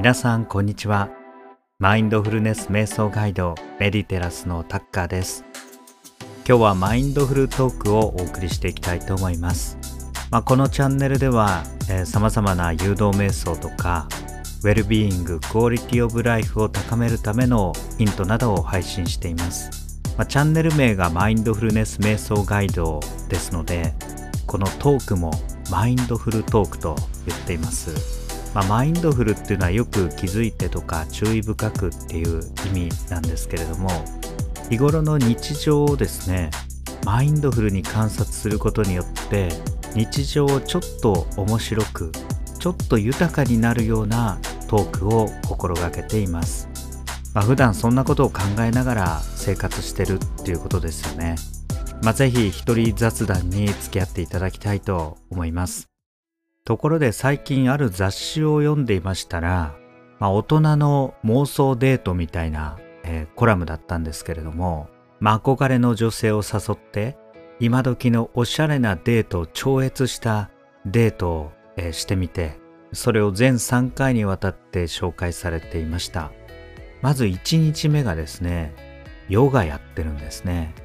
皆さんこんにちは。マインドフルネス瞑想ガイドメディテラスのタッカーです。今日はマインドフルトークをお送りしていきたいと思います。まあ、このチャンネルでは、えー、様々な誘導瞑想とかウェルビーイングクオリティオブライフを高めるためのヒントなどを配信しています、まあ、チャンネル名がマインドフルネス瞑想ガイドですのでこのトークもマインドフルトークと言っています。まあ、マインドフルっていうのはよく気づいてとか注意深くっていう意味なんですけれども日頃の日常をですねマインドフルに観察することによって日常をちょっと面白くちょっと豊かになるようなトークを心がけています、まあ、普段そんなことを考えながら生活してるっていうことですよね。まあ、ぜひ一人雑談に付き合っていただきたいと思います。ところで最近ある雑誌を読んでいましたら、まあ、大人の妄想デートみたいな、えー、コラムだったんですけれども、まあ、憧れの女性を誘って今時のおしゃれなデートを超越したデートを、えー、してみてそれを全3回にわたって紹介されていました。まず1日目がですねヨガやってるんですね。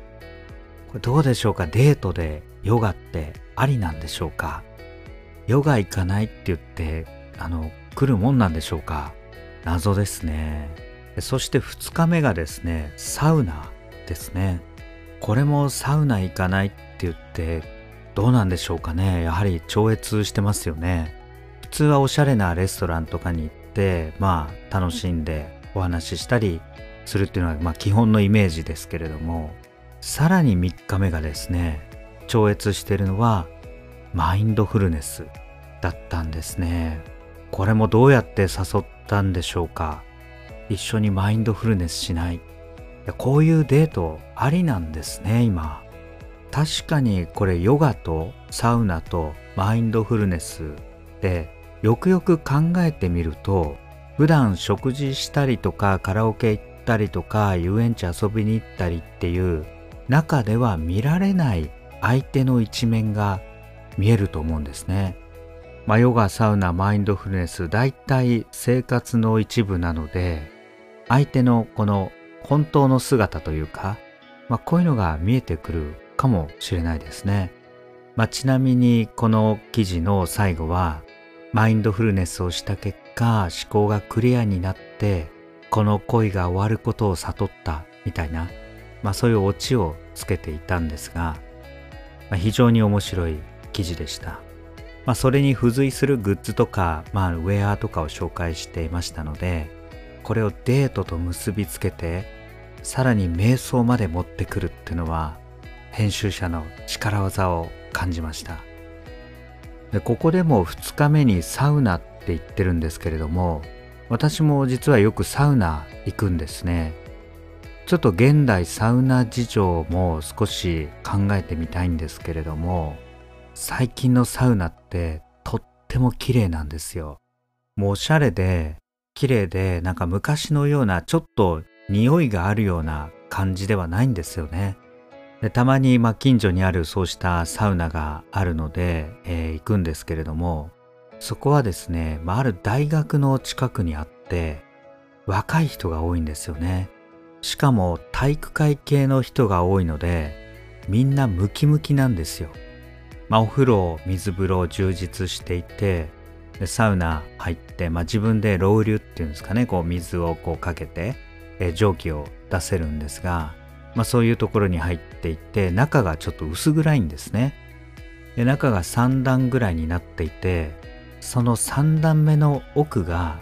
これどうでしょうか？デートでヨガってありなんでしょうか？ヨガ行かないって言って、あの、来るもんなんでしょうか？謎ですね。そして2日目がですね、サウナですね。これもサウナ行かないって言って、どうなんでしょうかね？やはり超越してますよね。普通はおしゃれなレストランとかに行って、まあ楽しんでお話ししたりするっていうのは、まあ基本のイメージですけれども、さらに3日目がですね、超越してるのはマインドフルネスだったんですね。これもどうやって誘ったんでしょうか？一緒にマインドフルネスしない。いこういうデートありなんですね、今。確かにこれヨガとサウナとマインドフルネスでよくよく考えてみると普段食事したりとかカラオケ行ったりとか遊園地遊びに行ったりっていう中では見られない相手の一面が見えると思うんですね。まあ、ヨガ、サウナ、マインドフルネス、大体生活の一部なので、相手のこの本当の姿というか、まあ、こういうのが見えてくるかもしれないですね。まあ、ちなみにこの記事の最後は、マインドフルネスをした結果、思考がクリアになって、この恋が終わることを悟ったみたいな、まあ、そういうオチをつけていたんですが、まあ、非常に面白い記事でした。まあ、それに付随するグッズとか、まあ、ウェアとかを紹介していましたので、これをデートと結びつけて、さらに瞑想まで持ってくるっていうのは、編集者の力技を感じました。でここでも2日目にサウナって言ってるんですけれども、私も実はよくサウナ行くんですね。ちょっと現代サウナ事情も少し考えてみたいんですけれども、最近のサウナってとっても綺麗なんですよ。もうおしゃれで綺麗でなんか昔のようなちょっと匂いがあるような感じではないんですよね。でたまにま近所にあるそうしたサウナがあるので、えー、行くんですけれどもそこはですね、まあ、ある大学の近くにあって若い人が多いんですよね。しかも体育会系の人が多いのでみんなムキムキなんですよ。まあ、お風呂水風呂充実していてでサウナ入って、まあ、自分でロウリュっていうんですかねこう水をこうかけて、え蒸気を出せるんですが、まあ、そういうところに入っていって中がちょっと薄暗いんですね。で中が3段ぐらいになっていてその3段目の奥が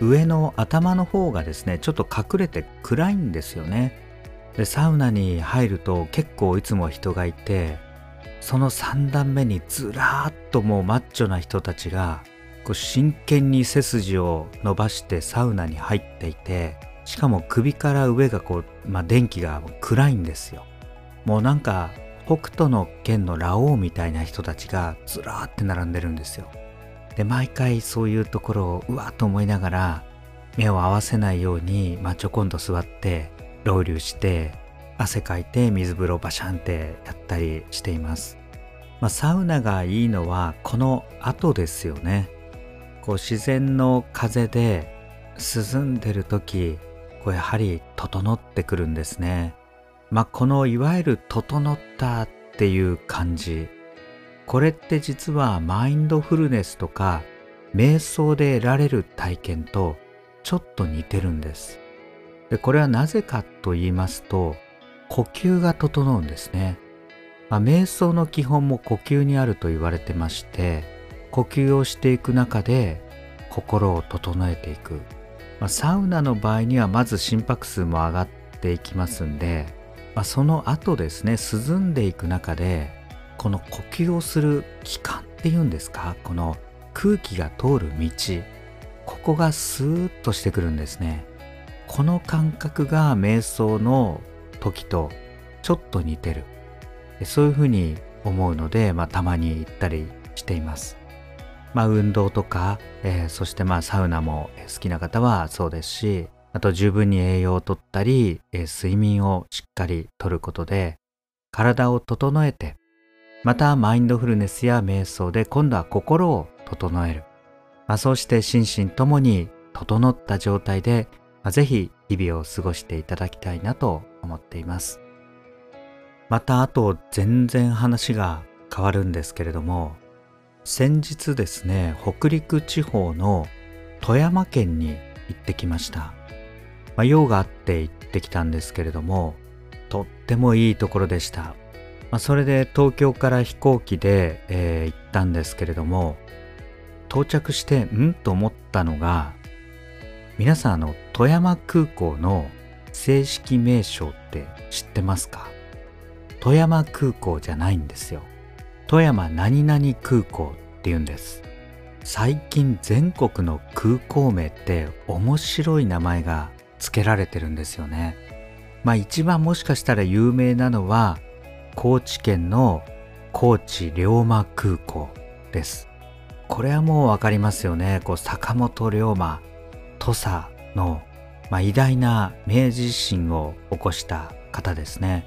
上の頭の方がですねちょっと隠れて暗いんですよね。でサウナに入ると結構いつも人がいてその3段目にずらーっともうマッチョな人たちがこう真剣に背筋を伸ばしてサウナに入っていてしかも首から上がこう、まあ、電気が暗いんですよ。もうなんか北斗の剣のラオウみたいな人たちがずらーって並んでるんですよ。で毎回そういうところをうわっと思いながら目を合わせないように、まあ、ちょこんと座ってロウリュして汗かいて水風呂バシャンってやったりしています。まあ、サウナがいいのはこの後ですよね。こう自然の風で涼んでる時こうやはり整ってくるんですねまあこのいわゆる整ったっていう感じこれって実はマインドフルネスとか瞑想で得られる体験とちょっと似てるんですでこれはなぜかと言いますと呼吸が整うんですね、まあ、瞑想の基本も呼吸にあると言われてまして呼吸をしていく中で心を整えていく、まあ、サウナの場合にはまず心拍数も上がっていきますんで、まあ、その後ですね涼んでいく中でこの呼吸をする期間っていうんですかこの空気が通る道ここがスーッとしてくるんですね。この感覚が瞑想の時とちょっと似てるそういうふうに思うので、まあ、たまに行ったりしていますまあ運動とか、えー、そしてまあサウナも好きな方はそうですしあと十分に栄養をとったり、えー、睡眠をしっかりとることで体を整えてまたマインドフルネスや瞑想で今度は心を整える。まあ、そうして心身ともに整った状態で、まあ、ぜひ日々を過ごしていただきたいなと思っています。またあと全然話が変わるんですけれども、先日ですね、北陸地方の富山県に行ってきました。まあ、用があって行ってきたんですけれども、とってもいいところでした。まあ、それで東京から飛行機で、えー、行ったんですけれども到着してん？と思ったのが皆さんあの富山空港の正式名称って知ってますか？富山空港じゃないんですよ富山何々空港って言うんです最近全国の空港名って面白い名前が付けられてるんですよねまあ一番もしかしたら有名なのは高知県の高知龍馬空港です。これはもうわかりますよね。こう坂本龍馬、土佐の、まあ、偉大な明治維新を起こした方ですね。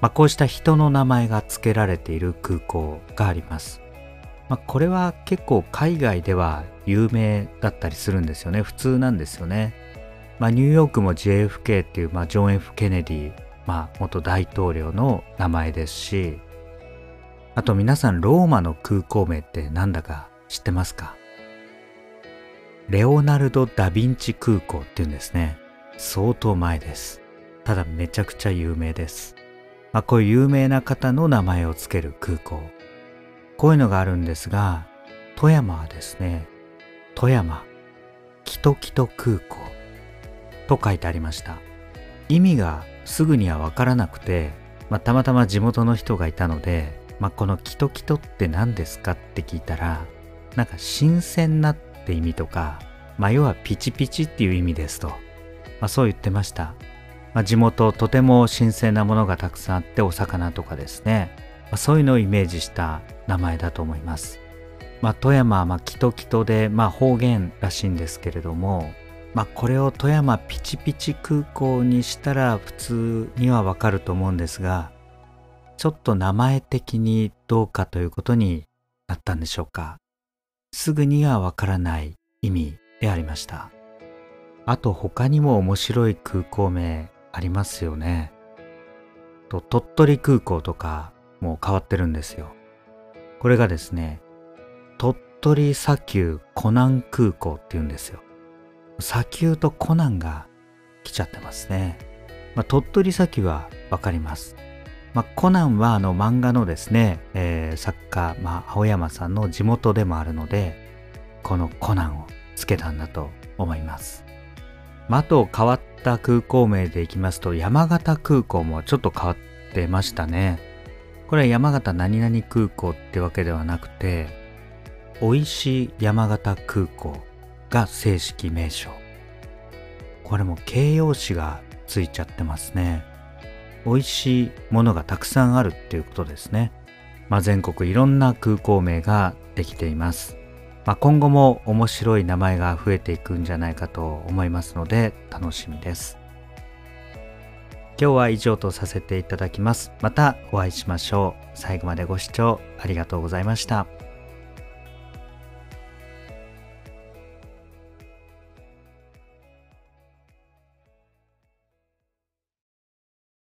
まあ、こうした人の名前が付けられている空港があります。まあ、これは結構海外では有名だったりするんですよね。普通なんですよね。まあ、ニューヨークも JFK っていう、まあ、ジョン・ F・ ケネディまあ、元大統領の名前ですし、あと皆さんローマの空港名ってなんだか知ってますか？レオナルド・ダ・ヴィンチ空港っていうんですね。相当前です。ただめちゃくちゃ有名です。まあ、こういう有名な方の名前を付ける空港。こういうのがあるんですが、富山はですね、富山、キトキト空港と書いてありました。意味がすぐには分からなくて、まあ、たまたま地元の人がいたので、まあ、このキトキトって何ですかって聞いたら、なんか新鮮なっって意味とか、まあ、要はピチピチっていう意味ですと、まあ、そう言ってました。まあ、地元とても新鮮なものがたくさんあってお魚とかですね、まあ、そういうのをイメージした名前だと思います。まあ、富山はまあキトキトで、まあ、方言らしいんですけれども、まあこれを富山ピチピチ空港にしたら普通にはわかると思うんですが、ちょっと名前的にどうかということになったんでしょうか。すぐにはわからない意味でありました。あと他にも面白い空港名ありますよね。と鳥取空港とかもう変わってるんですよ。これがですね、鳥取砂丘湖南空港って言うんですよ。砂丘とコナンが来ちゃってますね。まあ、鳥取砂丘はわかります。まあ、コナンはあの漫画のですね、えー、作家、まあ、青山さんの地元でもあるので、このコナンをつけたんだと思います。まあ、あと変わった空港名でいきますと、山形空港もちょっと変わってましたね。これは山形何々空港ってわけではなくて、美味しい山形空港が正式名称。これも形容詞がついちゃってますね。美味しいものがたくさんあるっていうことですね。まあ、全国いろんな空港名ができています。まあ、今後も面白い名前が増えていくんじゃないかと思いますので楽しみです。今日は以上とさせていただきます。またお会いしましょう。最後までご視聴ありがとうございました。